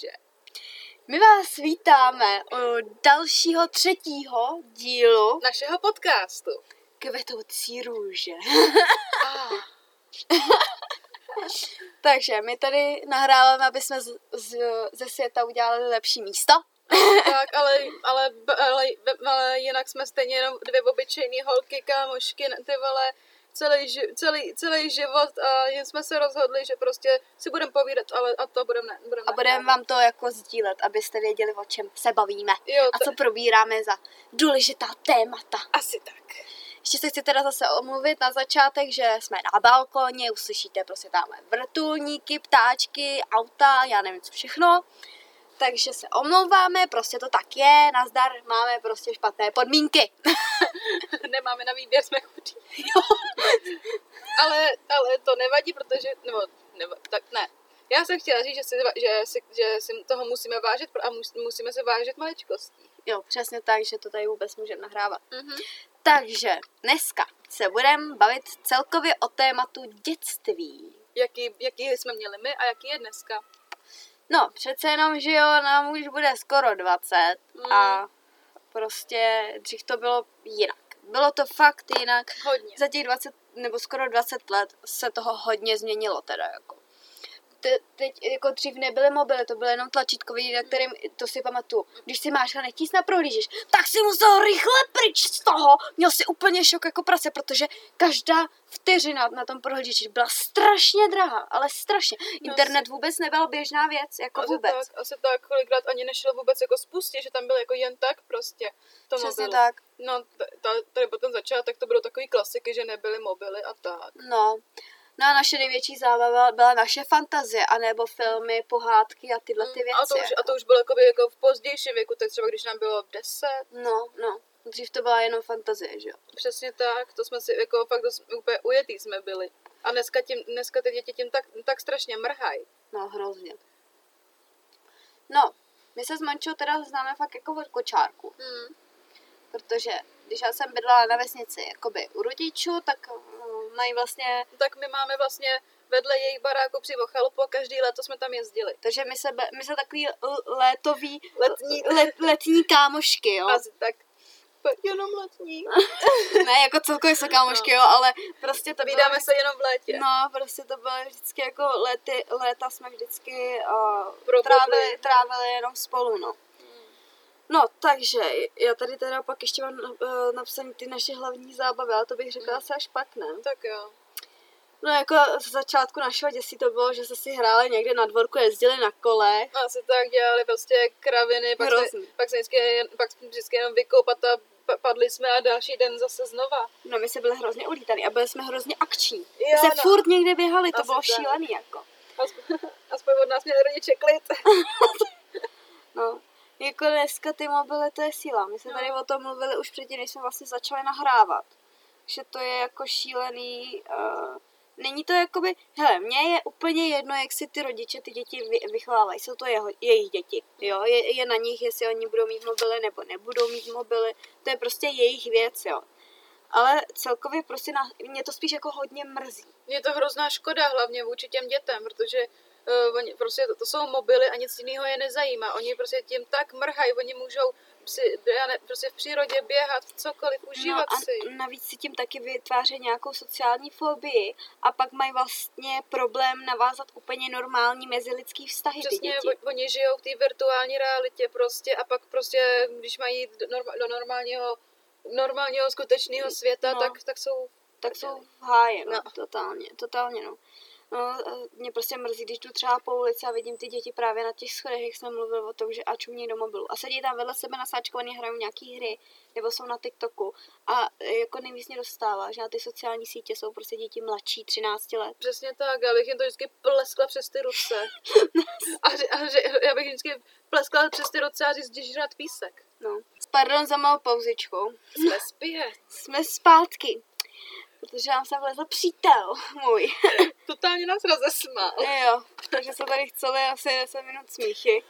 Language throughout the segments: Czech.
Takže My vás vítáme u dalšího třetího dílu našeho podcastu. Kvetoucí růže. Ah, Takže my tady nahráváme, aby jsme z, z, ze světa udělali lepší místo. tak, ale, ale, ale, ale, jinak jsme stejně jenom dvě obyčejné holky, kámošky, ty vole, celý, ži- celý, celý život a jen jsme se rozhodli, že prostě si budeme povídat, ale a to budeme budem A budeme vám to jako sdílet, abyste věděli, o čem se bavíme. Jo, A co probíráme za důležitá témata. Asi tak. Ještě se chci teda zase omluvit na začátek, že jsme na balkoně, uslyšíte prostě tamhle vrtulníky, ptáčky, auta, já nevím co všechno. Takže se omlouváme, prostě to tak je, nazdar, máme prostě špatné podmínky. Nemáme na výběr, jsme chudí. ale, ale to nevadí, protože, nebo, nebo tak ne. Já jsem chtěla říct, že si, že si, že si toho musíme vážit a mus, musíme se vážit maličkostí. Jo, přesně tak, že to tady vůbec můžeme nahrávat. Mm-hmm. Takže dneska se budeme bavit celkově o tématu dětství. Jaký, jaký jsme měli my a jaký je dneska. No, přece jenom, že jo, nám už bude skoro 20 Mm. a prostě dřív to bylo jinak. Bylo to fakt jinak. Hodně. Za těch 20 nebo skoro 20 let se toho hodně změnilo teda jako. Te, teď jako dřív nebyly mobily, to byly jenom tlačítkový, na kterým, to si pamatuju, když si máš a netísna na prohlížeš, tak si musel rychle pryč z toho. Měl si úplně šok jako prase, protože každá vteřina na tom prohlížeči byla strašně drahá, ale strašně. Internet vůbec nebyl běžná věc, jako asi vůbec. tak, asi tak, kolikrát ani nešel vůbec jako spustit, že tam byl jako jen tak prostě. To Přesně mobilu. tak. No, tady potom začátek to bylo takový klasiky, že nebyly mobily a tak. No. No a naše největší zábava byla naše fantazie, anebo filmy, pohádky a tyhle ty Mm, věci. A to už, a to už bylo jakoby, jako v pozdějším věku, tak třeba když nám bylo 10, No, no. Dřív to byla jenom fantazie, že jo? Přesně tak, to jsme si jako fakt to jsme úplně ujetý jsme byli. A dneska, tím, dneska ty děti tím tak, tak strašně mrhají. No, hrozně. No, my se s Mančou teda známe fakt jako od kočárku, Hmm. protože když já jsem bydlela na vesnici jakoby u rodičů, tak mm, mají vlastně, Tak my máme vlastně vedle jejich baráku přímo chalupu a každý léto jsme tam jezdili. takže my se, my se takový létový, Letní. let, letní kámošky, jo? Asi tak. Jenom letní. ne, jako celkově jsou kámošky, jo, ale prostě to bylo Vídáme se jenom v létě. No, prostě to bylo vždycky jako léty, léta jsme vždycky uh, trávili, trávili jenom spolu, no. No, takže já tady teda pak ještě mám uh, napsaný ty naše hlavní zábavy, ale to bych řekla asi až pak, ne? Tak jo. No jako z začátku našeho dětství to bylo, že se si hráli někde na dvorku, jezdili na kole. Asi tak dělali prostě kraviny, pak, se, Hrozný. pak, se vždycky, pak jsme vždycky jenom vykoupat a pa- padli jsme a další den zase znova. No my jsme byli hrozně ulítaný a byli jsme hrozně akční. My Jo, se no. furt někde běhali, to Asi bylo tak. šílený jako. Aspoň, aspoň od nás měli rodiče klid. No, jako dneska ty mobily, to je síla. My jsme No. tady o tom mluvili už předtím, než jsme vlastně začali nahrávat. Že to je jako šílený. Uh, není to jakoby, hele, mně je úplně jedno, jak si ty rodiče ty děti vy, vychovávají. Jsou to jeho, jejich děti, jo. Je, je na nich, jestli oni budou mít mobily nebo nebudou mít mobily. To je prostě jejich věc, jo. Ale celkově prostě na, mě to spíš jako hodně mrzí. Je to hrozná škoda, hlavně vůči těm dětem, protože uh, oni, prostě to, to jsou mobily a nic jiného je nezajímá. Oni prostě tím tak mrhají, oni můžou si, já ne, prostě v přírodě běhat, cokoliv, užívat no si. a navíc si tím taky vytváří nějakou sociální fobii a pak mají vlastně problém navázat úplně normální mezilidský vztahy ty Přesně, děti. oni žijou v té virtuální realitě prostě a pak prostě, když mají do, norma, do normálního, normálního skutečného světa, No. tak, tak jsou Tak jsou v háji, no, No. totálně, totálně, no. No, mě prostě mrzí, když jdu třeba po ulici a vidím ty děti právě na těch schodech, jak jsem mluvil o tom, že a čumějí do mobilu. A sedí tam vedle sebe nasáčkovaný, hrajou nějaký hry, nebo jsou na TikToku. A e, jako nejvíc mě dostává, že na ty sociální sítě jsou prostě děti mladší, 13 let. přesně tak, já bych jim to vždycky pleskla přes ty ruce. a, že, a že, já bych vždycky pleskla přes ty ruce a říct, že žrat písek. No. Pardon za malou pauzičku. Jsme zpět. Jsme zpátky. Protože nám sem vlezl přítel můj. Totálně nás rozesmál. jo, takže jsme tady chceli asi 10 minut smíchy.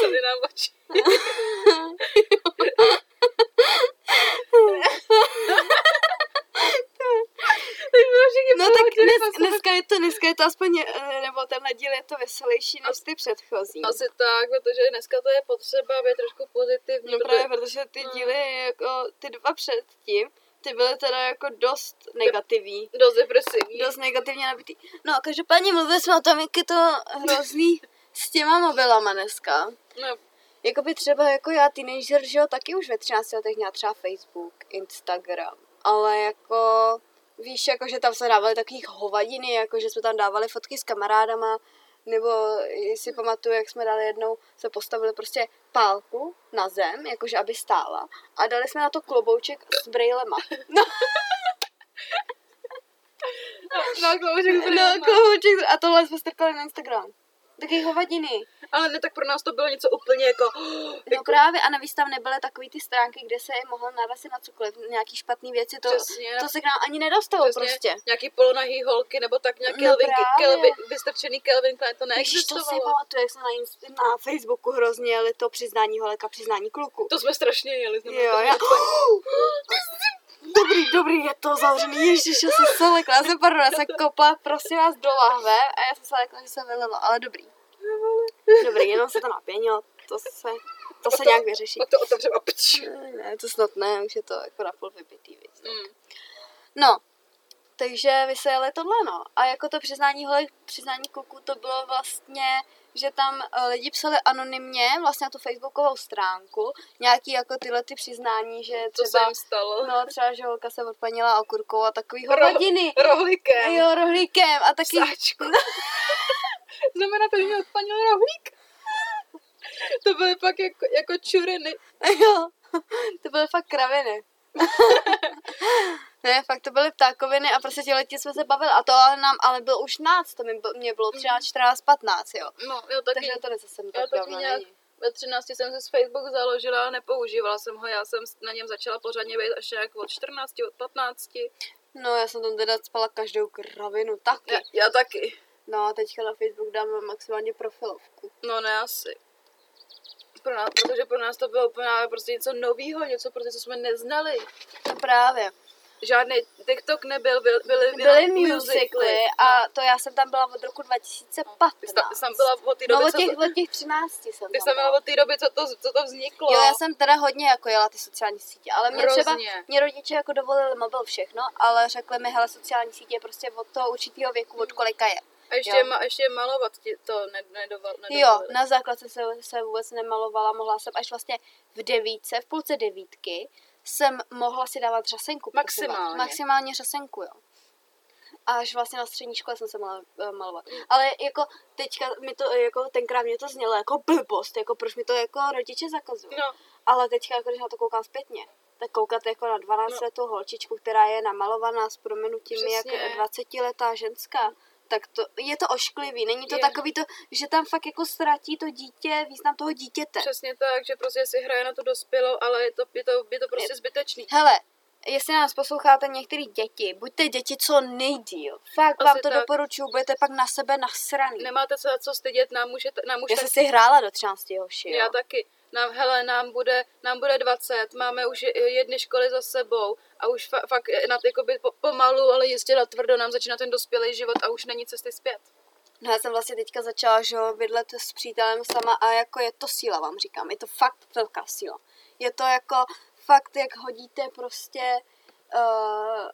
Celý nám oči. No tak Dnes, dneska, je to, dneska je to aspoň, eh, nebo tenhle díl je to veselější než ty předchozí. Asi tak, protože dneska to je potřeba být trošku pozitivní. No protože- právě, protože ty no. díly, jako ty dva předtím, ty byly teda jako dost negativní. Dost depresivní. Dost negativně nabitý. No, každopádně mluvili jsme o tom, jak je to hrozný s těma mobilama dneska. No, Jakoby třeba jako já, teenager, že jo, taky už ve 13 letech měla třeba Facebook, Instagram, ale jako víš, jako že tam se dávaly takových hovadiny, jako že jsme tam dávali fotky s kamarádama, nebo si pamatuju, jak jsme dali jednou, se postavili prostě pálku na zem, jakože aby stála a dali jsme na to klobouček s brejlema. no, klouček No, klobouček a tohle jsme strkali na Instagram. Taky hovadiny. Ale ne, tak pro nás to bylo něco úplně jako... No právě a navíc tam nebyly takový ty stránky, kde se je mohl narazit na cokoliv, nějaký špatný věci, to, Přesně. to se k nám ani nedostalo Přesně, prostě. Nějaký polonahý holky, nebo tak nějaký No Kelvin. Kelvin, vystrčený Kelvin to Ježiš, to si neexistovalo. pamatuju, jak jsme na, na Facebooku hrozně jeli to přiznání holek a přiznání kluku. To jsme strašně jeli. Jo, to já... Dobrý, dobrý, je to zavřený. Ježiš, já jsem se lekla, já jsem, pardon, já jsem kopla, prosím vás, do lahve a já jsem se lekla, že se vylilo, ale dobrý. Dobrý, jenom se to napěnilo, to se, to se to- nějak vyřeší. Pak to otevřeme a pč. Ne, to snad ne, už je to jako na půl vypitý, víc. Mm. No, takže vy se jeli tohle, no. A jako to přiznání holek, přiznání kluků, to bylo vlastně, že tam eh, lidi psali anonymně vlastně na tu facebookovou stránku, nějaký jako tyhle ty přiznání, že Co se třeba, jim stalo? no třeba, že holka se odpanila okurkou a takový Ro- hovadiny. Rohlíkem. Jo, rohlíkem a taky. Znamená to, že mě odpanil rohlík? to byly pak jako, jako čuriny. jo, to byly fakt kraviny. ne, fakt to byly ptákoviny a prostě těhle jsme se bavili. A to ale nám ale bylo už náct, to mi, mě bylo třeba 14, 15, jo. No, jo, taky. Takže to zase mi Já tak dávno nějak není. ve 13 jsem se z Facebook založila, ale nepoužívala jsem ho. Já jsem na něm začala pořádně být až nějak od 14, od 15. No, já jsem tam teda spala každou kravinu, taky. Já, já taky. No a teďka na Facebook dám maximálně profilovku. No ne asi. Pro nás, protože pro nás to bylo úplně prostě něco nového, něco prostě, co jsme neznali. No právě. Žádný TikTok nebyl, byl, byly, Byly jenom musicly a to já jsem tam byla od roku 2015. Ty jsi tam- ty jsi tam byla od té doby, No od co těch, to, od těch 13 jsem ty tam jsi tam byla od té doby, co to, co to vzniklo. Jo, já jsem teda hodně jako jela ty sociální sítě, ale mě třeba, Hrozně. mě rodiče jako dovolili mobil všechno, ale řekli mi, hele, sociální sítě prostě od toho určitého věku, od kolika je. A ještě, jo. ma, ještě malovat ti to ne, nedoval, Jo, na základce se, se vůbec nemalovala, mohla jsem až vlastně v devítce, v půlce devítky, jsem mohla si dávat řasenku. prosím vás. Maximálně. Maximálně řasenku, jo. Až vlastně na střední škole jsem se mohla eh, malovat. Ale jako teďka mi to, jako tenkrát mě to znělo jako blbost, jako proč mi to jako rodiče zakazují. No, Ale teďka, jako když na to koukám zpětně, tak koukat jako na 12 No. letou holčičku, která je namalovaná s proměnutím Přesně. jak 20 letá ženská, tak to, je to ošklivý. Není to Je. takový to, že tam fakt jako ztratí to dítě, význam toho dítěte. přesně tak, že prostě si hraje na to dospělou, ale je to, je to, je to prostě zbytečný. Hele, jestli nás posloucháte některý děti, buďte děti co nejdíl. Fakt Asi vám to tak. doporučuju, budete pak na sebe nasraný. Nemáte se za co stydět, nám můžete, nám už Já tak, jsem si hrála do 13 hoši, jo. já taky. Nám, hele, nám bude, nám bude 20, máme už je- jedny školy za sebou a už fa, fakt na, jakoby po, pomalu, ale jistě na tvrdo nám začíná ten dospělý život a už není cesty zpět. No já jsem vlastně teďka začala, že jo, bydlet s přítelem sama a jako je to síla, vám říkám. Je to fakt velká síla. Je to jako fakt, jak hodíte prostě uh,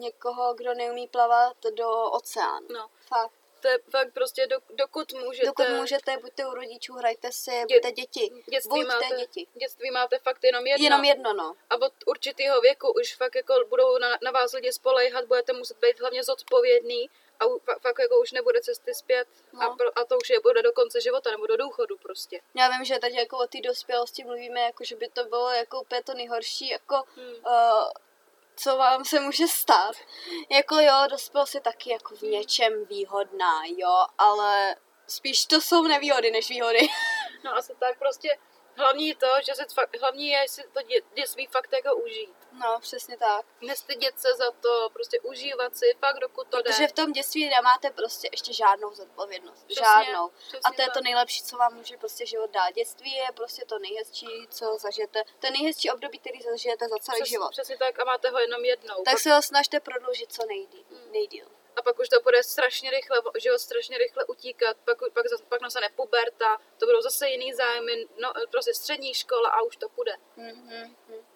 někoho, kdo neumí plavat do oceánu. No, Fakt. Je fakt prostě, do, dokud můžete. Dokud můžete, buďte u rodičů, hrajte si, Dě- buďte děti. Dětství Buďte máte, děti. dětství máte fakt jenom jedno. Jenom jedno, no. A od určitého věku už fakt jako budou na, na vás lidi spolejhat, budete muset být hlavně zodpovědný a u, fa- fakt jako už nebude cesty zpět No. a, pro, a to už je bude do konce života nebo do důchodu prostě. Já vím, že teď jako o té dospělosti mluvíme, jako že by to bylo jako úplně to nejhorší, jako Hmm. uh, co vám se může stát. Jako jo, dospělost je taky jako v něčem výhodná, jo, ale spíš to jsou nevýhody než výhody. No asi tak prostě hlavní je to, že se fakt, hlavní je si to dě, dětství fakt jako užít. No, přesně tak. Nestydět se za to, prostě užívat si fakt dokud to Protože jde. v tom dětství nemáte prostě ještě žádnou zodpovědnost. Přesně, žádnou. přesně A to je tak. to nejlepší, co vám může prostě život dát. Dětství je prostě to nejhezčí, co zažijete. To nejhezčí období, který zažijete za celý Přes, život. Přesně tak a máte ho jenom jednou. Tak Pak- se ho snažte prodloužit co nejdíl. nejdíl. a pak už to bude strašně rychle, život strašně rychle utíkat, pak, pak, pak nastane puberta, to budou zase jiný zájmy, no prostě střední škola a už to půjde. Mhm, mhm.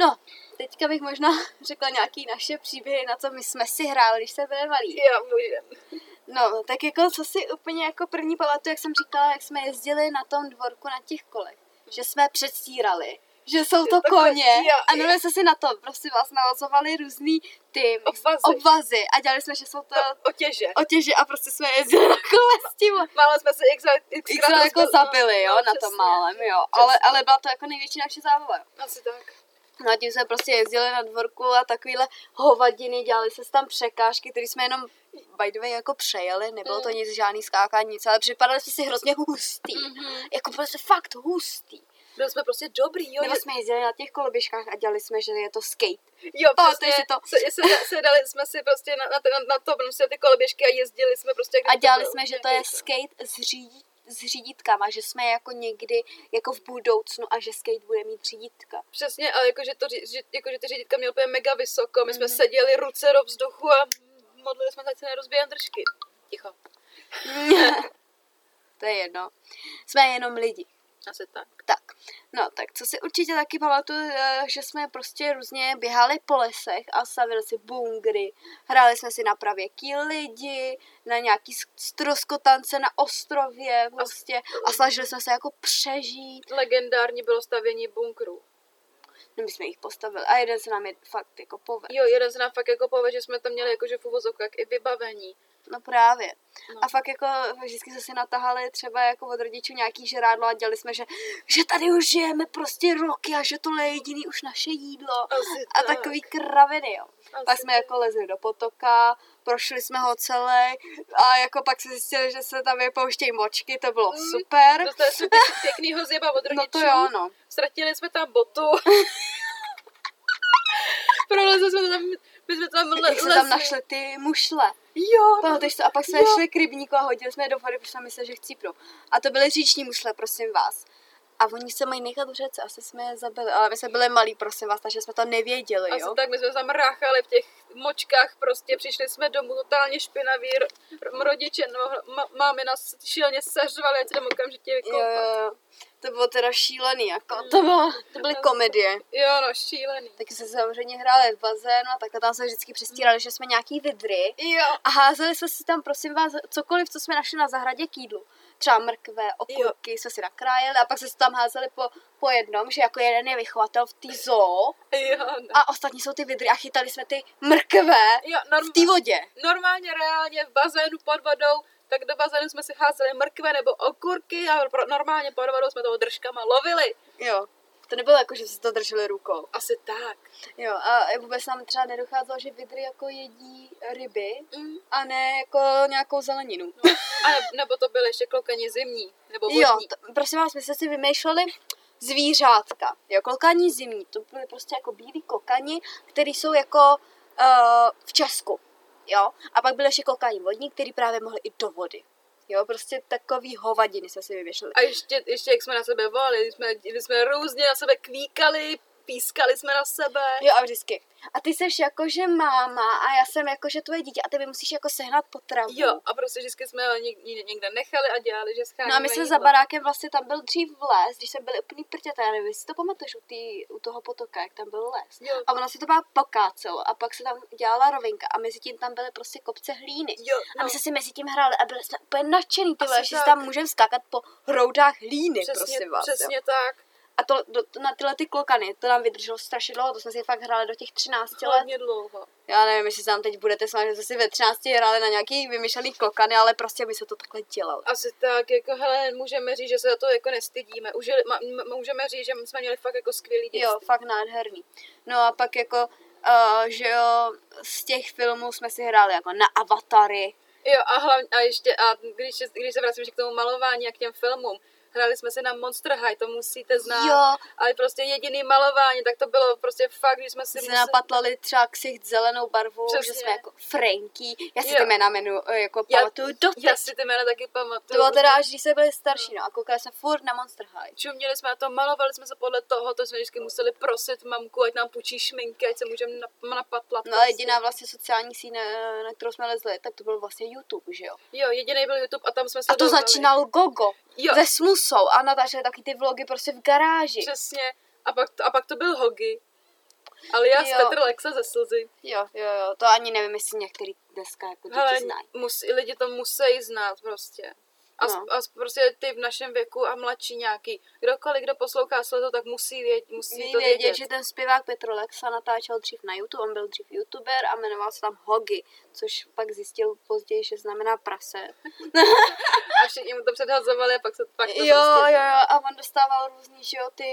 No, teďka bych možná řekla nějaký naše příběhy, na co my jsme si hráli, když jsme byli malí. Jo, můžem. No, tak jako co si úplně jako první pamatuju, jak jsem říkala, jak jsme jezdili na tom dvorku na těch kolech. Že jsme předstírali, že jsou to Takhle, koně. A nebo jsme si na to, prostě vás navazovali různý ty Obvazy. obvazy a dělali jsme, že jsou to Otěže. otěže a prostě jsme jezdili na kole s tím. Málo jsme se x, X jako zabili, jo, na tom málem, jo. Ale, ale byla to jako největší naše zábava. Asi tak. No a tím jsme prostě jezdili na dvorku a takovýhle hovadiny, dělali se tam překážky, které jsme jenom by the way jako přejeli, nebylo to Mm. nic, žádný skákání, nic, ale připadali jsme si hrozně hustý. Mhm. Jako prostě fakt hustý. Byli jsme prostě dobrý, jo. Nebo jsme jezdili na těch koloběžkách a dělali jsme, že je to skate. Jo, přesně, si to? Se, se, se, dali jsme si prostě na, na, na, na to, prostě ty koloběžky a jezdili jsme prostě. A dělali jsme, že to je skate s, řídí, s řídítkama, že jsme jako někdy jako v budoucnu a že skate bude mít řídítka. Přesně, ale jakože, to, že, jakože ty řídítka měly úplně mega vysoko, my jsme Mhm. seděli ruce do vzduchu a modlili jsme se, ať se nerozbíjem držky. Ticho. to je jedno. Jsme jenom lidi. Asi tak. Tak, no tak co si určitě taky pamatuju, eh, že jsme prostě různě běhali po lesech a stavili si bungry, hráli jsme si na pravěký lidi, na nějaký stroskotance na ostrově prostě a snažili jsme se jako přežít. Legendární bylo stavění bunkru. No my jsme jich postavili a jeden se nám je fakt jako povedl. Jo, jeden se nám fakt jako povedl, že jsme tam měli jakože v uvozovkách i vybavení. No právě. No. A fakt jako vždycky jsme si natahali třeba jako od rodičů nějaký žrádlo a dělali jsme, že, že tady už žijeme prostě roky a že tohle je jediný už naše jídlo. Asi A tak. takový kraviny, jo. Asi Pak jsme tak. jako lezli do potoka, prošli jsme ho celé a jako pak se zjistili, že se tam vypouštějí močky, to bylo Mm. super. Dostali jsme pěk- pěknýho zjeba od rodičů. No to jo, no. Ztratili jsme tam botu. Prolezli jsme tam, my jsme tam le- Jak jsme tam našli ty mušle. Jo, Pamatuješ to? A pak jsme Jo. šli k rybníku a hodili jsme je do vody, protože jsme mysleli, že chcípnou. A to byly říční mušle, prosím vás. A oni se mají nechat v řece, asi jsme je zabili, ale my jsme byli malí, prosím vás, takže jsme to nevěděli, Asi jo. tak, my jsme tam ráchali v těch močkách, prostě přišli jsme domů totálně špinaví, rodiče, no, ma- mámy nás šíleně seřvali, ať jdeme okamžitě Jo, vykoupat. jo, jo. To bylo teda šílený, jako. To, bylo, to byly komedie. Jo, no, šílený. Taky jsme samozřejmě hráli v bazénu a takhle tam se vždycky přestírali, že jsme nějaký vidry. Jo, A házeli jsme si tam, prosím vás, cokoliv, co jsme našli na zahradě k jídlu. Třeba mrkve, okurky, jsme si nakrájeli a pak jsme si tam házeli po, po jednom, že jako jeden je vychovatel v té zoo jo, no. a ostatní jsou ty vidry a chytali jsme ty mrkve jo v norm- té vodě. normálně, reálně v bazénu pod vodou, tak do bazénu jsme si házeli mrkve nebo okurky a pro, normálně pod vodou jsme toho držkama lovili. Jo. To nebylo jako, že si to drželi rukou. Asi tak. Jo, a vůbec nám třeba nedocházelo, že vidry jako jedí ryby Mm. a ne jako nějakou zeleninu. A ne, nebo to byly ještě klokani zimní, nebo vodní. Jo, to, prosím vás, my jsme si vymýšleli zvířátka. Jo, klokani zimní, to byly prostě jako bílí klokani, který jsou jako uh, v Česku. Jo, a pak byly ještě klokani vodní, který právě mohli i do vody. Jo, prostě takový hovadiny jsme si vymýšleli. A ještě, ještě jak jsme na sebe volali, jsme, jsme různě na sebe kvíkali, pískali jsme na sebe. Jo, a vždycky. A ty seš jakože máma a já jsem jakože tvoje dítě a ty mi musíš jako sehnat potravu. Jo, a prostě vždycky jsme ho něk, ně- někde nechali a dělali, že scháníme No a my jsme za barákem vlastně tam byl dřív les, když jsme byli úplný prťata, já nevím, jestli to pamatuješ u, tý, u toho potoka, jak tam byl les. Jo, A ono se to byla pokácelo a pak se tam dělala rovinka a mezi tím tam byly prostě kopce hlíny. jo, A no, my jsme si mezi tím hráli a byli jsme úplně nadšený, ty Asi vole, že si tam můžeme skákat po hroudách hlíny, přesně, prosím vás. Jo. přesně tak. A to, do, na tyhle ty klokany, to nám vydrželo strašně dlouho, to jsme si fakt hráli do těch 13 let. Hodně dlouho. Já nevím, jestli se nám teď budete smát, že jsme si ve 13 hráli na nějaký vymyšlený klokany, ale prostě my se to takhle dělali. Asi tak, jako hele, můžeme říct, že se za to jako nestydíme. Užili, ma, m- můžeme říct, že jsme měli fakt jako skvělý dětství. Jo, fakt nádherný. No a pak jako, uh, že jo, z těch filmů jsme si hráli jako na Avatary. Jo, a hlavně, a ještě, a když, se- když se vracím k tomu malování a k těm filmům, hráli jsme si na Monster High, to musíte znát. Jo, Ale prostě jediný malování, tak to bylo prostě fakt, když jsme si si museli... napatlali třeba ksicht zelenou barvou, Přesně. že jsme jako Franky. Já si Jo. ty jména jmenu, eh, jako Já- pamatuju doteď. Já si ty jména taky To pamatuju. bylo teda až když jsme byli starší, no a koukali jsme furt na Monster High. Čuměli jsme na to, malovali jsme se podle toho, to jsme vždycky museli prosit mamku, ať nám půjčí šminky, ať se můžeme nap- napatlat. No a jediná vlastně sociální síť, na, na kterou jsme lezli, tak to byl vlastně YouTube, že jo? Jo, jediný byl YouTube a tam jsme A to začínal Gogo Jo. se Smusou a natáčeli taky ty vlogy prostě v garáži. Přesně. A pak, to, a pak to byl Hogi. Ale já z Petr Lexa ze slzy. Jo, jo, jo, to ani nevím, jestli některý dneska jako děti Hele, znají. musí, lidi to musí znát prostě. A, No. a prostě ty v našem věku a mladší nějaký. Kdokoliv, kdo poslouchá sledo, tak musí, vědět, musí to vědět, vědět. že ten zpěvák Petr Lexa natáčel dřív na YouTube, on byl dřív youtuber a jmenoval se tam Hogi, což pak zjistil později, že znamená prase. A všichni mu to předhazovali a pak se pak to Jo, prostě- jo, jo, a on dostával různý, že jo, ty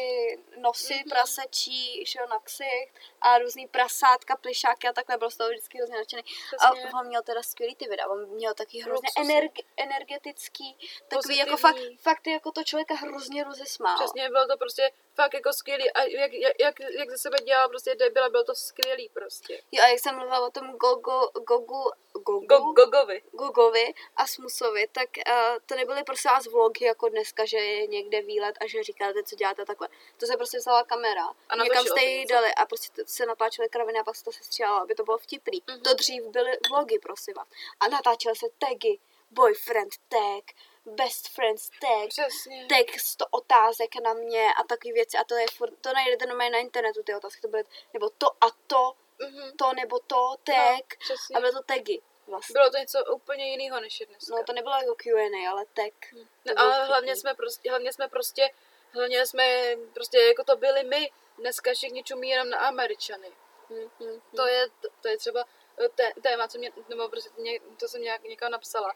nosy Mhm. prasečí, že jo, na ksicht a různý prasátka, plišáky a takhle, byl z toho vždycky hrozně nadšený. A on měl teda skvělý ty videa, on měl taky hrozně energi- energetický, takový jako fakt, fakt jako to člověka hrozně rozesmálo. Přesně, bylo to prostě fakt jako skvělý. A jak, jak, jak, ze sebe dělal prostě debila, bylo to skvělý prostě. Jo, a jak jsem mluvila o tom Gogo, Gogu, Gogu, Go, Gogovi. Gogovi a Smusovi, tak uh, to nebyly prostě vás vlogy jako dneska, že je někde výlet a že říkáte, co děláte takhle. To se prostě vzala kamera, A někam jste ji něco. dali a prostě se natáčely kraviny a pak se to sestříhalo, aby to bylo vtipný. Mhm. To dřív byly vlogy, prosím vás. A natáčely se tagy, boyfriend tag, best friends tag, Přesně. tag 100 otázek na mě a takové věci a to je furt, to najdete normálně na internetu ty otázky, to byly, nebo to a to, Mhm. to nebo to, No, tag přesně. a byly to tagy vlastně. Bylo to něco úplně jiného než je dneska. No to nebylo jako Q&A, ale tag. No, To bylo ale vtipný. hlavně jsme prostě, hlavně jsme prostě, hlavně jsme prostě, jako to byli my. Dneska všichni čumí jenom na Američany. Hm, hm, To je, to je třeba eh, té, téma, co mě, nebo prostě ně, to jsem nějak někam napsala,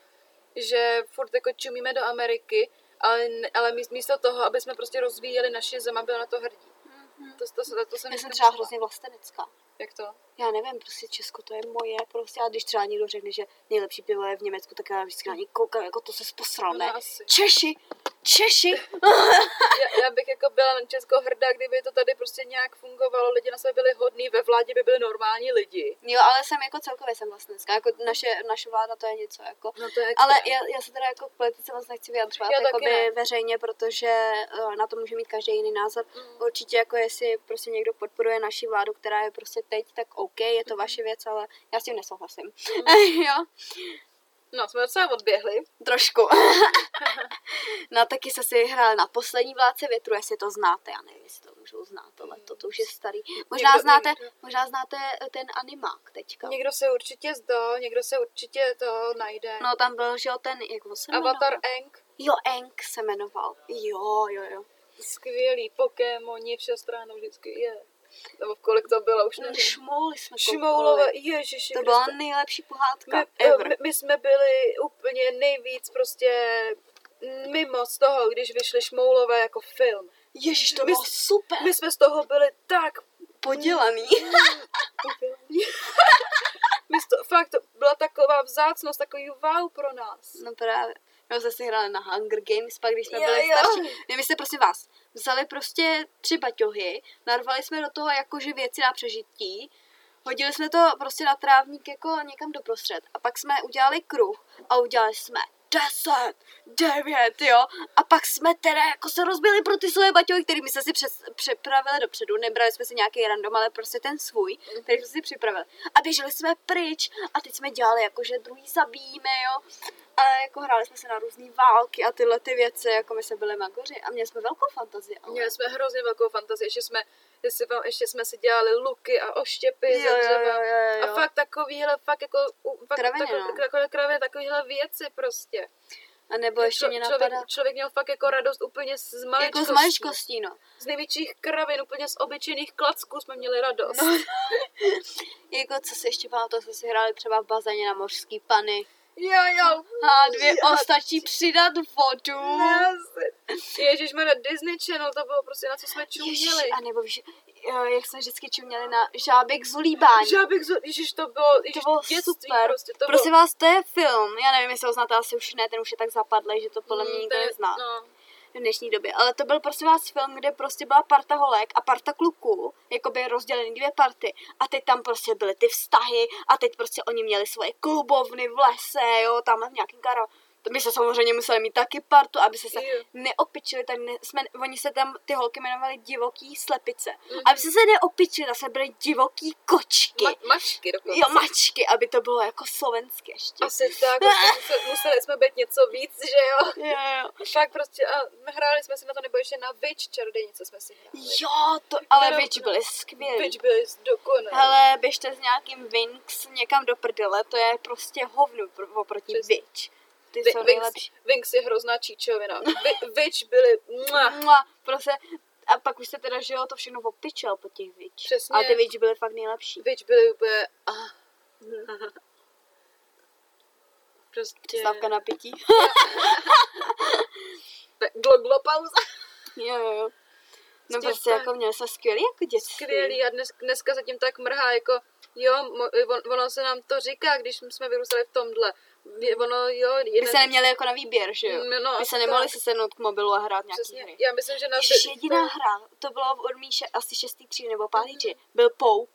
že furt jako čumíme do Ameriky, ale, ale mí- místo toho, aby jsme prostě rozvíjeli naši zem a byli na to hrdí. To, to, to, to jsem Já jsem třeba hrozně vlastenecká. Jak to? Já nevím, prostě Česko to je moje, prostě, a když třeba někdo řekne, že nejlepší pivo je v Německu, tak já vždycky na ní koukám, jako to se posral, No, ne? asi. Češi, Češi, Já, já bych jako byla na Česko hrdá, kdyby to tady prostě nějak fungovalo, lidi na sebe byli hodní, ve vládě by byli normální lidi. jo, ale jsem jako celkově jsem vlastenecká, jako naše, naše vláda to je něco, jako, No to je ale já, já se teda jako k politice moc nechci vyjadřovat jakoby ne. veřejně, protože uh, na to může mít každý jiný názor. Mm. Určitě jako jestli prostě někdo podporuje naši vládu, která je prostě teď, tak OK, je to vaše věc, ale já s tím nesouhlasím. jo, No, jsme docela odběhli. trošku. no taky se si hrál na poslední vládce větru, jestli to znáte, já nevím, jestli to můžou znát, ale to, to už je starý. Možná Někdo- znáte, někdo- možná znáte ten animák teďka. Někdo se určitě zdal, někdo se určitě to najde. No tam byl, že jo, ten, jak se? Avatar Eng, Jo, Enk se jmenoval. Jo, jo, jo. skvělý, Pokémoni, všestráno vždycky je. Nebo kolik to bylo, už nevím. Šmouli jsme Šmoulové, ježiši To byla nejlepší pohádka my, ever. my, my, jsme byli úplně nejvíc prostě mimo z toho, když vyšly Šmoulové jako film. Ježíš, to my bylo super. My jsme z toho byli tak Podělaný. my to, fakt to byla taková vzácnost, takový wow pro nás. No právě. My jsme si hráli na Hunger Games, pak když jsme Jo, byli jo. starší. Ne, my jsme prosím vás, vzali prostě tři baťohy, narvali jsme do toho jakože věci na přežití, hodili jsme to prostě na trávník jako někam doprostřed a pak jsme udělali kruh a udělali jsme 10, 9, jo. A pak jsme teda jako se rozbili pro ty svoje baťohy, který my jsme si přes, připravili dopředu. Nebrali jsme si nějaký random, ale prostě ten svůj, který jsme si připravili. A běželi jsme pryč a teď jsme dělali jako, že druhý zabijíme, jo. A jako hráli jsme se na různé války a tyhle ty věci, jako my jsme byli magoři a měli jsme velkou fantazii. Ale... Měli jsme hrozně velkou fantazii, ještě jsme, jestli vám, ještě jsme si dělali luky a oštěpy jo, ze jo, dřeva. jo, jo, jo. A fakt takovýhle, fakt jako, fakt Kraviny, takové, no. takové kraviny, takovýhle věci prostě. A nebo ještě mě napadá, člověk, člověk měl fakt jako radost úplně z, z maličkostí. jako z maličkostí, no. Z největších kravin, úplně z obyčejných klacků jsme měli radost. No. Jako co si ještě pamatuju, jsme si hráli třeba v bazéně na mořský pany. Jo, jo. A dvě Jo. o, stačí přidat vodu. Ježíš, na Disney Channel, to bylo prostě na co jsme čuměli. A nebo víš, jo, jak jsme vždycky čuměli na žábek z ulíbání. Žábek, zo- ježiš, to bylo, ježiš, To bylo dětství super. prostě, to Prosím bylo, vás, to je film. Já nevím, jestli ho znáte, asi už ne, ten už je tak zapadlý, že to podle mě Mm, nikdo je- nezná. No, v dnešní době, ale to byl prostě vás film, kde prostě byla parta holek a parta kluků, jakoby rozdělený dvě party. A teď tam prostě byly ty vztahy a teď prostě oni měli svoje klubovny v lese, jo, tam v nějakým karo to by se samozřejmě museli mít taky partu, aby se se Jo. neopičili, tak ne, jsme, oni se tam, ty holky jmenovali divoký slepice. Mhm. Aby se se neopičili, zase byly divoký kočky. Ma- mačky dokonce. jo, mačky, aby to bylo jako slovensky ještě. Asi tak, museli, museli jsme být něco víc, že jo. Jo, jo. Fakt prostě, a hráli jsme si na to, nebo ještě na Witch čarodějnice jsme si hráli. Jo, to, ale No, Witch no. byly skvělý. Witch byli dokonalí. Hele, běžte s nějakým Winx někam do prdele, to je prostě hovno pro- oproti. Witch. Ty jsou Winx, nejlepší. Winx je hrozná číčovina. Vi- Witch byli, mua, Mua, prostě, a pak už se teda žilo to všechno opičel po těch Witch. Přesně. Ale ty Witch byly fakt nejlepší. Witch byli úplně, ah. Prostě, Přestávka na pití. glo, glo pauza. jo, jo, jo. No Prostě jako měli jsme skvělý jako dětství. Skvělý a dnes, dneska se tím tak mrhá, jako jo, on, ono se nám to říká, když jsme vyrůstali v tomhle. Ono, jo, My jeden, se neměli jako na výběr, že jo? No, no, My se tak. nemohli si sednout k mobilu a hrát nějaký Přesně, hry. já myslím, že nás Ježiš, jediná hra, to bylo od Míše asi šestý třídy nebo pátý třídy, byl Pou.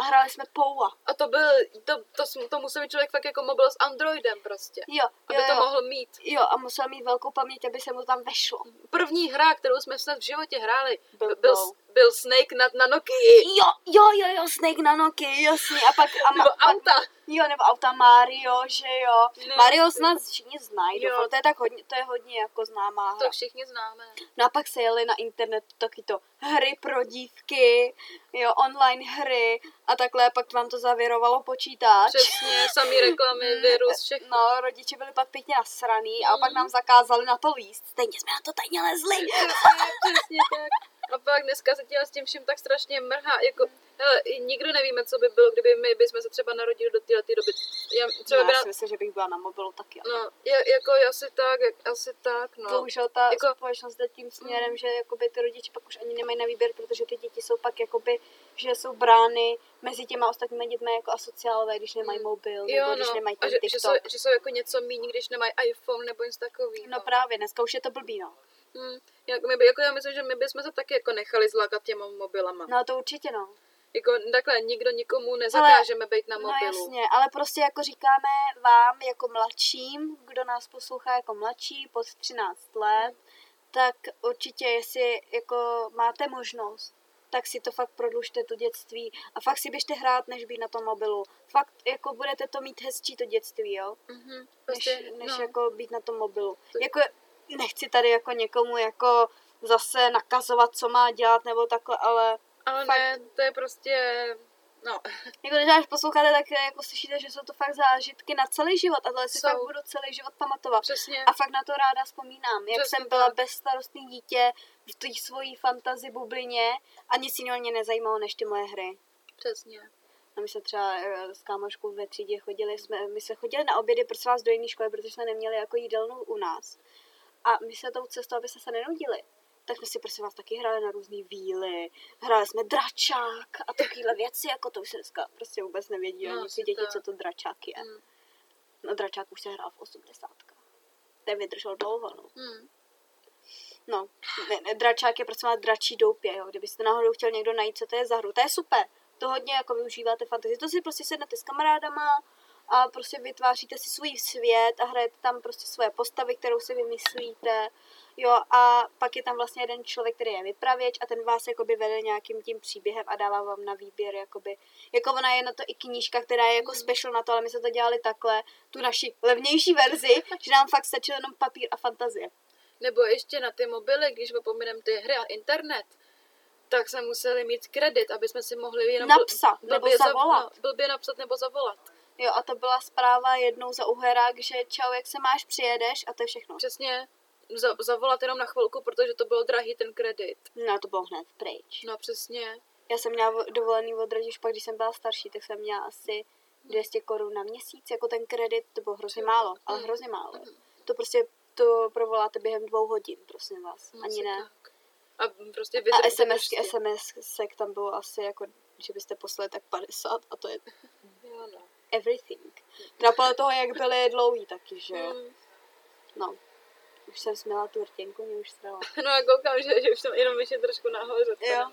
A hráli jsme Poua. A to byl, to, to, to, musel mít člověk fakt jako mobil s Androidem prostě. Jo, Aby jo, to jo. mohl mít. Jo, a musel mít velkou paměť, aby se mu tam vešlo. První hra, kterou jsme snad v životě hráli, Byl byl, byl Snake na, na Nokii. Jo, jo, jo, jo, Snake na Nokia, jasně. A pak, a ma, Nebo pak. Jo, nebo auta Mario, že jo. No. Mario snad všichni znají, Jo. to je tak hodně, to je hodně jako známá hra. To všichni známe. No a pak se jeli na internetu taky to hry pro dívky, jo, online hry a takhle, pak vám to zavěrovalo počítač. Přesně, samý reklamy, virus, všechno. No, rodiče byli pak pěkně nasraný a pak nám zakázali na to líst. Stejně jsme na to tajně lezli. Přesně, přesně tak. A pak dneska se tím, s tím vším tak strašně mrhá. Jako, hele, nikdo nevíme, co by bylo, kdyby my bychom se třeba narodili do této doby. Já, třeba No, já na, si myslím, že bych byla na mobilu taky. no, je, jako asi tak, jak- asi tak, no. Bohužel ta Jako- společnost jde tím směrem, že jakoby ty rodiče pak už ani nemají na výběr, protože ty děti jsou pak jakoby, že jsou brány mezi těma ostatními dětmi jako asociálové, když nemají mobil, nebo Jo, když no, nemají a ten že, že, TikTok. jsou, že jsou jako něco méně, když nemají iPhone nebo něco takového. No právě, dneska už je to blbý, no. Hmm. Jak my by, jako já myslím, že my bychom se taky jako nechali zlákat těma mobilama. No to určitě, no. Jako takhle, nikdo nikomu nezakážeme být na No mobilu. jasně, ale prostě jako říkáme vám jako mladším, kdo nás poslouchá jako mladší, pod 13 let, tak určitě, jestli jako máte možnost, tak si to fakt prodlužte to dětství a fakt si běžte hrát, než být na tom mobilu. Fakt jako budete to mít hezčí to dětství, jo? Mhm, Než, prostě, než no. jako být na tom mobilu. To- Jako nechci tady jako někomu jako zase nakazovat, co má dělat nebo takhle, ale Ale fakt- ne, to je prostě, no, Jako když nás posloucháte, tak jako slyšíte, že jsou to fakt zážitky na celý život a tohle si Jsou. fakt budu celý život pamatovat. přesně. A fakt na to ráda vzpomínám, jak Přesně jsem byla tak. bezstarostný dítě v té svojí fantazi bublině a nic jiného mě nezajímalo než ty moje hry. Přesně. A my se třeba eh, s kámoškou ve třídě chodili, jsme, my se chodili na obědy prosím vás do jiné školy, protože jsme neměli jako jídelnu u nás. A my se tou cestou, aby se se nenudili, tak jsme si prosím vás taky hráli na různé víly, hráli jsme dračák a takovéhle věci, jako to už se dneska prostě vůbec nevědí No, ani ty děti, co to dračák je. Hmm. No dračák už se hrál v 80. Ten vydržel dlouho, no. Hmm. No, ne, ne, dračák je prostě dračí doupě, jo. Kdybyste náhodou chtěl někdo najít, co to je za hru, to je super. To hodně jako využíváte fantazii. To si prostě sednete s kamarádama a prostě vytváříte si svůj svět a hrajete tam prostě svoje postavy, kterou si vymyslíte. Jo, a pak je tam vlastně jeden člověk, který je vypravěč a ten vás jakoby vede nějakým tím příběhem a dává vám na výběr, jakoby. Jako ona je na to i knížka, která je jako special na to, ale my jsme to dělali takhle, tu naši levnější verzi, že nám fakt stačil jenom papír a fantazie. Nebo ještě na ty mobily, když opomínem ty hry a internet, tak jsme museli mít kredit, aby jsme si mohli jenom Napsat bl- nebo blbě zav- zavolat. No, blbě napsat nebo zavolat. Jo, a to byla zpráva jednou za uherák, že čau, jak se máš, přijedeš a to je všechno. Přesně za, zavolat jenom na chvilku, protože to bylo drahý ten kredit. No, to bylo hned pryč. No přesně. Já jsem měla vo- dovolený od rodičů, pak když jsem byla starší, tak jsem měla asi 200 korun na měsíc, jako ten kredit, to bylo hrozně málo, ale Mm. hrozně málo. To prostě to provoláte během dvou hodin, prosím vás, No, ani ne. Tak. A prostě A SMS. SMS tam bylo asi jako, že byste poslali tak 50 a to je Jo, no. Everything. Teda podle toho, jak byly dlouhý taky, že jo. Hmm. No. Už jsem směla tu rtěnku, mě už strala. No a koukám, že, že už tam jenom ještě trošku nahoře. to Jo.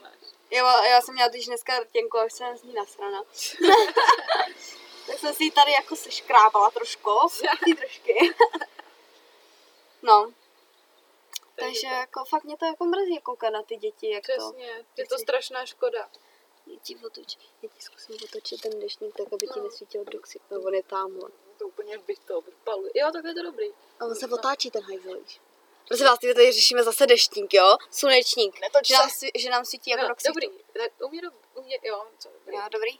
Jo, já jsem měla když dneska rtěnku a už jsem z ní nasrana. tak jsem si ji tady jako seškrábala trošku, ty trošky. no, takže jako fakt mě to jako mrzí koukat na ty děti, jak to... Přesně, je to strašná škoda. Já ti otoč, já ti zkusím otočit ten dešník tak, aby ti nesvítil duxi, no on je tamhle. To úplně bych to vypaluje. Jo, tak je to dobrý. A on se otáčí ten hajzel, víš. Prosím vás, ty tady řešíme zase deštník, jo? Slunečník. Netoč Že nám, sví- že nám svítí jako No, ksichtu. dobrý. U mě, u mě, jo, co dobrý. Jo, dobrý.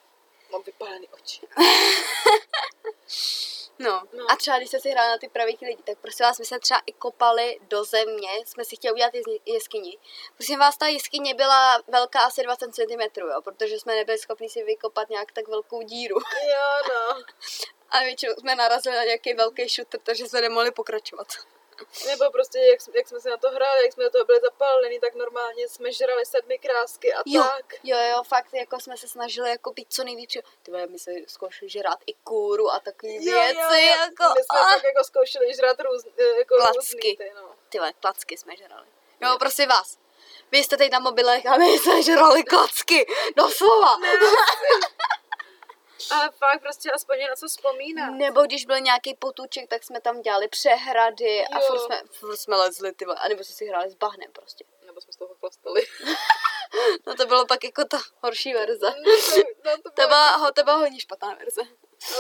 Mám vypálený oči. No. No. A třeba když jste si hráli na ty pravý lidi, tak prosím vás, my jsme třeba i kopali do země, jsme si chtěli udělat jes- jeskyni. Prosím vás, ta jeskyně byla velká asi 20 cm, jo, protože jsme nebyli schopni si vykopat nějak tak velkou díru. Jo, no. A většinou jsme narazili na nějaký velký šutr, takže jsme nemohli pokračovat. Nebo prostě, jak, jsme- jak jsme se na to hráli, jak jsme do toho byli zapálení, tak normálně jsme žrali sedmi krásky a Jo, tak. jo, jo, fakt jako jsme se snažili jako být co nejvíc. Ty my jsme zkoušeli žrát i kůru a takové Jo, věci, jo, jo. jako My jsme a, tak jako zkoušeli žrat růz, eh, jako Klacky. různý ty, no. ty vole, klacky jsme žrali. No, prosím vás, vy jste teď na mobilech a my jsme žrali klacky, doslova. Ale fakt prostě aspoň na co vzpomínat. Nebo když byl nějaký potůček, tak jsme tam dělali přehrady a Jo. furt jsme, furt jsme lezli, ty vole, anebo jsme si hráli s bahnem prostě. Nebo jsme z toho chlastali. No to bylo pak jako ta horší verze. No, to, no, to, To byla, ho, to byla hodně špatná verze.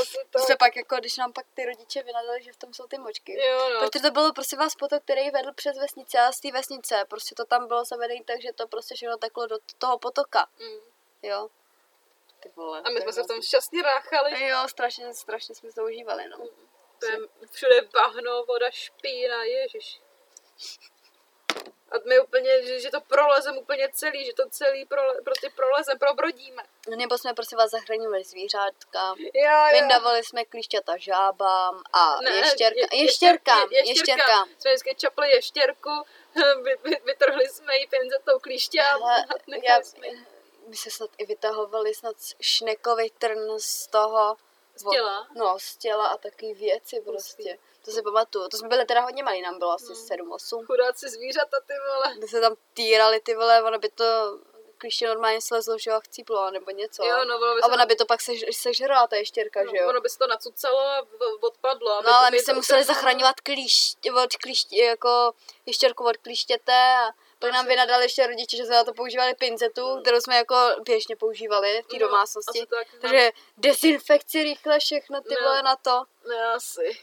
asi To pak jako, když nám pak ty rodiče vynadali, že v tom jsou ty močky. Jo, no. Protože to bylo prosím vás potok, který vedl přes vesnice a z té vesnice, prostě to tam bylo zavedené tak, že to prostě všechno teklo do toho potoka, Mm. jo. Ty vole. A my jsme se v tom hrozný. šťastně ráchali. Jo, strašně, strašně jsme to užívali, no. To je všude bahno, voda, špína, ježiš. A my úplně, že, že to prolezem úplně celý, že to celý prole, prostě prolezem, probrodíme. Nebo jsme prostě vás zachraňovali zvířátka, Jo, jo. vyndavali jsme klíšťata žábám a Ne, ještěrka, je- ještěrkám, je- ještěrkám. Jsme vždycky čapli ještěrku, vy, vy, vytrhli jsme ji pinzetou klíště a nechali já, jsme ji. My se snad i vytahovali snad šnekový trn z toho. Z těla? No, z těla a taky věci prostě. To si pamatuju. To jsme byli teda hodně malí, nám bylo asi Hmm. 7-8. Chudáci zvířata, ty vole. Kdy se tam týrali ty vole, ono by to klíště normálně slezlo, že jo, a chcíplo, nebo něco. Jo, no, by a ona by to pak sež, sežrala, ta ještěrka, že jo. No, ono by se to nacucalo a odpadlo. No ale my jsme museli zachraňovat klíště, od klíště, jako ještěrku od klíštěte a pak nám vynadali ještě rodiče, že jsme na to používali pincetu, kterou jsme jako běžně používali v té No, domácnosti. tak, no. Takže dezinfekci rychle všechno ty No. vole na to. Ne, asi.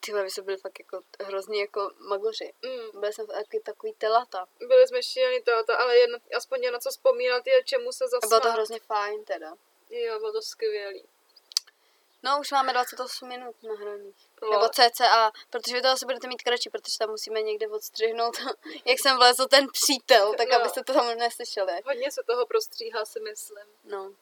Ty my jsme byli fakt jako hrozný jako magoři. Mm. Byli jsme taky takový telata. Byli jsme šílený to, ale jen, aspoň na co vzpomínat je, čemu se A zasmát. bylo to hrozně fajn teda. Jo, bylo to skvělý. No, už máme 28 minut nahraných. No. Nebo cca, protože vy to asi budete mít kratší, protože tam musíme někde odstřihnout, jak jsem vlezl ten přítel, tak No. abyste to tam neslyšeli. Hodně se toho prostříhá, si myslím. No.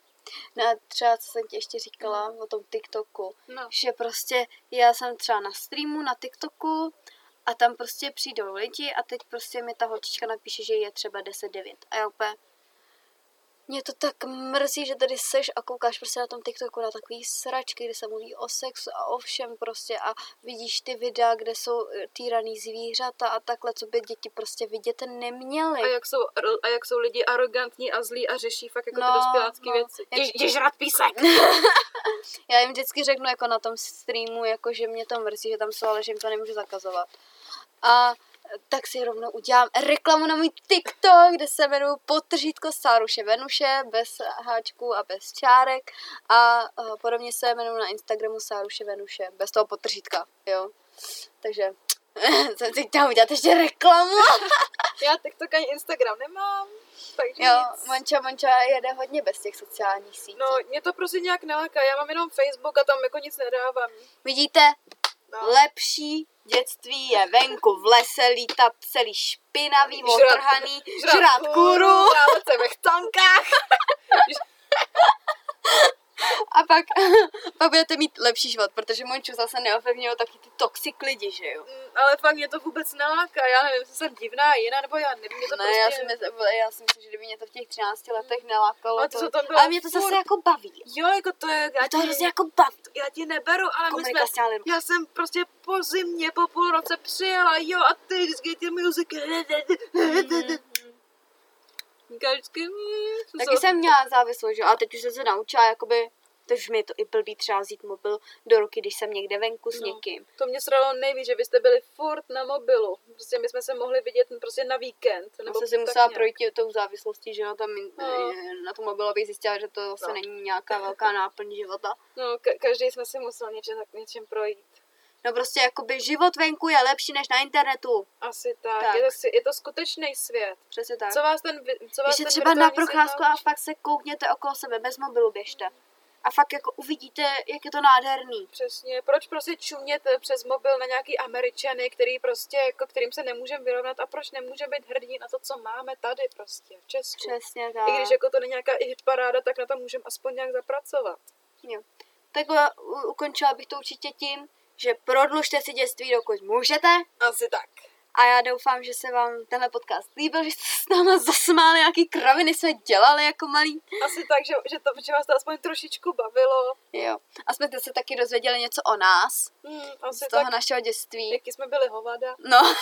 No a třeba, co jsem ti ještě říkala o tom TikToku, No. že prostě já jsem třeba na streamu na TikToku a tam prostě přijdou lidi a teď prostě mi ta holčička napíše, že je třeba 10-9 a já úplně mě to tak mrzí, že tady seš a koukáš prostě na tom TikToku na takový sračky, kde se mluví o sexu a o všem prostě a vidíš ty videa, kde jsou eh, týraný zvířata a takhle, co by děti prostě vidět neměly. A jak, jsou, a jak jsou lidi arrogantní a zlí a řeší fakt jako No, ty dospělácký no. věci. Jak- Jdi, jdi žrat písek! Já jim vždycky řeknu jako na tom streamu, jako že mě to mrzí, že tam jsou, ale že jim to nemůžu zakazovat. A tak si rovnou udělám reklamu na můj TikTok, kde se jmenuji Potržítko Sáruše Venuše, bez háčků a bez čárek. A uh, podobně se jmenuji na Instagramu Sáruše Venuše, bez toho potržítka, jo. Takže jsem si chtěla udělat ještě reklamu. Já TikTok ani Instagram nemám, takže jo, nic. Monča Monča jede hodně bez těch sociálních sítí. No, mě to prostě nějak neláká, já mám jenom Facebook a tam jako nic nedávám. Vidíte, No. lepší dětství je venku v lese lítat celý špinavý, Žrat- otrhaný, žrat žrát kůru dávat se ve chcankách. A pak, pak budete mít lepší život, protože Monču zase neovlivňují taky ty toxic lidi, že jo? Mm, Ale fakt mě to vůbec neláká, já nevím, jestli jsem divná, jiná, nebo já nevím, mě to Ne, prostě... já si, myslím, já si myslím, že kdyby mě to v těch 13 letech nelákalo, Ale to, to, tam bylo ale mě to zase furt- jako baví. Jo, jako to je, já to hrozně jako baví. já ti neberu, ale my jsme, já jsem prostě po zimě, po půl roce přijela, jo, a ty vždycky ty music. Vždycky, mm, Taky jsem měla závislost, že? jo, A teď už jsem se naučila, jakoby, už mi je to i blbý třeba vzít mobil do ruky, když jsem někde venku s No. někým. To mě sralo nejvíc, že vy jste byli furt na mobilu. Prostě my jsme se mohli vidět prostě na víkend. Já Nebo jsem si musela nějak. projít tou závislostí, že tam No. na tom mobilu abych zjistila, že to se No. není nějaká velká náplň života. No, ka- každý jsme si musel něčem, tak něčem projít. No prostě jakoby život venku je lepší než na internetu. Asi tak. Tak. Je, to, je to skutečný svět. Přesně tak. Co vás ten, co vás Když ten třeba na procházku a fakt se koukněte okolo sebe, bez mobilu běžte. A fakt jako uvidíte, jak je to nádherný. Přesně, proč prostě čumět eh, přes mobil na nějaký američany, který prostě, jako kterým se nemůžeme vyrovnat a proč nemůžeme být hrdí na to, co máme tady prostě v Česku. Přesně tak. I když jako to není nějaká i hitparáda, tak na to můžeme aspoň nějak zapracovat. Jo. Takhle u- ukončila bych to určitě tím, že prodlužte si dětství, dokud můžete. Asi tak. A já doufám, že se vám tenhle podcast líbil, že jste se s náma zasmáli, jaký kraviny jsme dělali jako malí. Asi tak, že, že, to, že vás to aspoň trošičku bavilo. Jo. A jsme se taky dozvěděli něco o nás, Hmm, asi z toho tak, našeho dětství. jaký jsme byli hovada. No,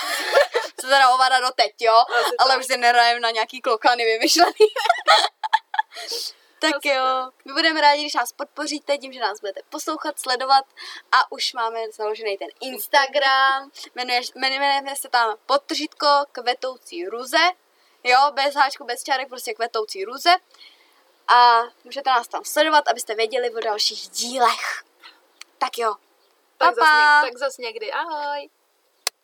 co teda ovada do teď, jo? Asi Ale tak. už si nehrajem na nějaký klokany vymyšlený. tak Asi jo, my budeme rádi, když nás podpoříte tím, že nás budete poslouchat, sledovat a už máme založený ten Instagram, jmenuje, jmenujeme se tam podtržitko kvetoucí ruze, jo, bez háčku, bez čárek, prostě kvetoucí ruze a můžete nás tam sledovat, abyste věděli o dalších dílech. Tak jo, Tak Pa, zas, pa. něk- tak zas někdy. Ahoj.